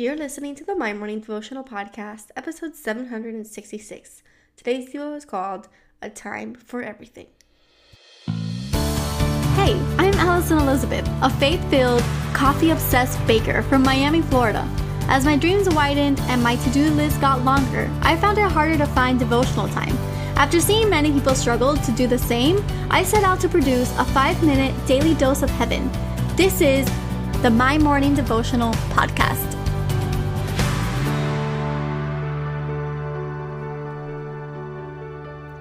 You're listening to the My Morning Devotional Podcast, episode 766. Today's Devo is called A Time for Everything. Hey, I'm Alison Elizabeth, a faith filled, coffee obsessed baker from Miami, Florida. As my dreams widened and my to do list got longer, I found it harder to find devotional time. After seeing many people struggle to do the same, I set out to produce a five minute daily dose of heaven. This is the My Morning Devotional Podcast.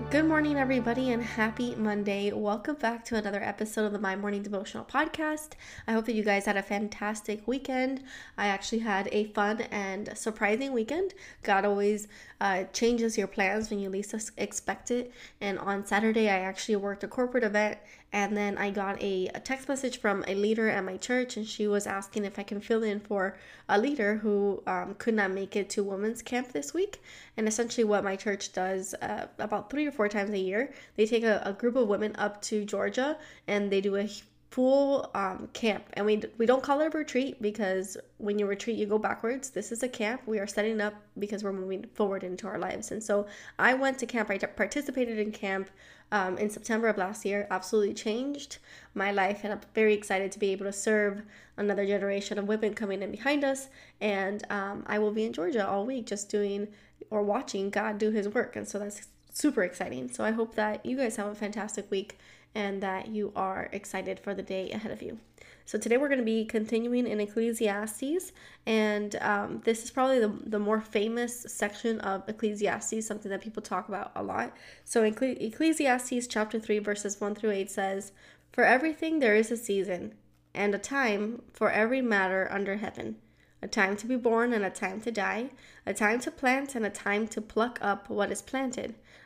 Good morning, everybody, and happy Monday. Welcome back to another episode of the My Morning Devotional Podcast. I hope that you guys had a fantastic weekend. I actually had a fun and surprising weekend. God always uh, changes your plans when you least expect it. And on Saturday, I actually worked a corporate event and then I got a, a, text message from a leader at my church, and she was asking if I can fill in for a leader who um, could not make it to women's camp this week. And essentially, what my church does uh, about three or four times a year, they take a, a group of women up to Georgia and they do a full um, camp. And we we don't call it a retreat because when you retreat you go backwards. This is a camp. We are setting up because we're moving forward into our lives. And so i went to camp. I participated in camp um, in september of last year. Absolutely changed my life and i'm very excited to be able to serve another generation of women coming in behind us. And um, i will be in georgia all week just doing or watching god do his work. And so that's super exciting so i hope that you guys have a fantastic week and that you are excited for the day ahead of you. So, today we're going to be continuing in Ecclesiastes, and um, this is probably the, the more famous section of Ecclesiastes, something that people talk about a lot. So, Ecclesiastes chapter 3, verses 1 through 8 says, For everything there is a season, and a time for every matter under heaven a time to be born and a time to die, a time to plant and a time to pluck up what is planted,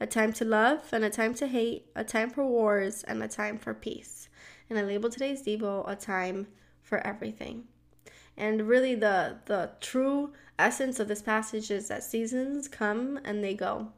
a time to love and a time to hate, a time for wars and a time for peace. And I label today's Devo a time for everything. And really the the true essence of this passage is that seasons come and they go.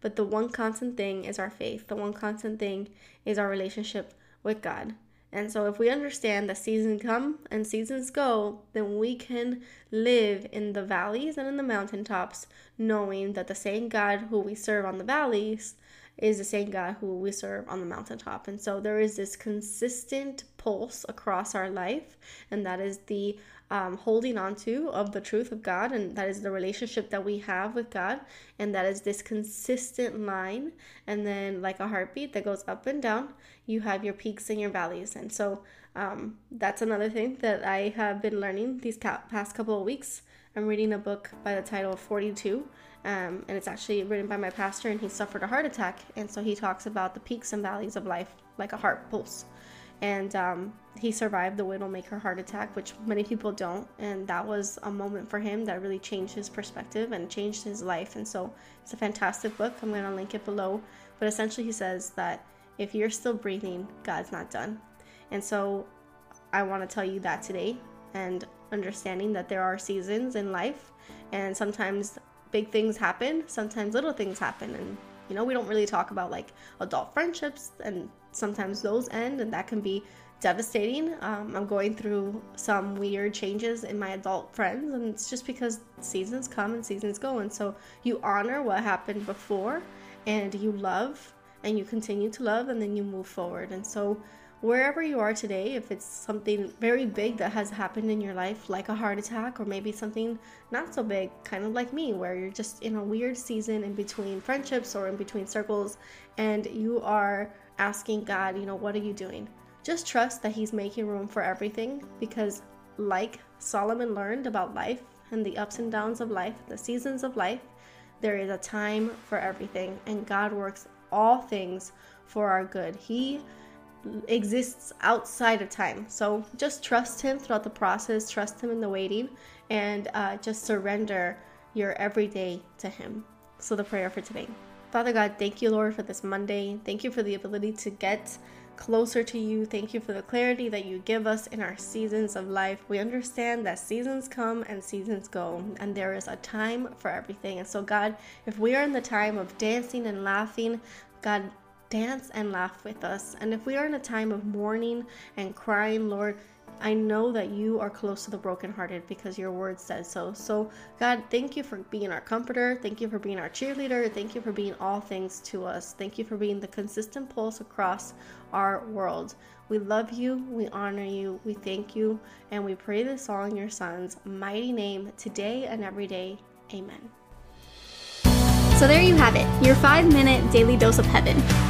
But the one constant thing is our faith. The one constant thing is our relationship with God. And so, if we understand that seasons come and seasons go, then we can live in the valleys and in the mountaintops, knowing that the same God who we serve on the valleys is the same God who we serve on the mountaintop. And so, there is this consistent pulse across our life, and that is the um, holding on to of the truth of God, and that is the relationship that we have with God, and that is this consistent line. And then, like a heartbeat that goes up and down, you have your peaks and your valleys. And so, um, that's another thing that I have been learning these past couple of weeks. I'm reading a book by the title of 42. Um, and it's actually written by my pastor, and he suffered a heart attack. And so he talks about the peaks and valleys of life like a heart pulse and um, he survived the widowmaker heart attack, which many people don't. And that was a moment for him that really changed his perspective and changed his life. And so it's a fantastic book. I'm going to link it below. But essentially, he says that if you're still breathing, God's not done. And so I want to tell you that today and understanding that there are seasons in life and sometimes big things happen, sometimes little things happen. And you know, we don't really talk about like adult friendships, and sometimes those end, and that can be devastating. Um, I'm going through some weird changes in my adult friends, and it's just because seasons come and seasons go. And so you honor what happened before, and you love, and you continue to love, and then you move forward. And so wherever you are today, if it's something very big that has happened in your life, like a heart attack, or maybe something not so big, kind of like me, where you're just in a weird season in between friendships or in between circles, and you are asking God, you know, what are you doing? Just trust that He's making room for everything because, like Solomon learned about life and the ups and downs of life, the seasons of life, there is a time for everything, and God works all things for our good. He exists outside of time. So just trust Him throughout the process, trust Him in the waiting, and uh, just surrender your everyday to Him. So, the prayer for today. Father God, thank you, Lord, for this Monday. Thank you for the ability to get closer to you. Thank you for the clarity that you give us in our seasons of life. We understand that seasons come and seasons go, and there is a time for everything. And so, God, if we are in the time of dancing and laughing, God, dance and laugh with us. And if we are in a time of mourning and crying, Lord, I know that you are close to the brokenhearted because your word says so. So, God, thank you for being our comforter. Thank you for being our cheerleader. Thank you for being all things to us. Thank you for being the consistent pulse across our world. We love you, we honor you, we thank you, and we pray this all in your Son's mighty name today and every day. Amen. So there you have it, your five minute daily dose of heaven.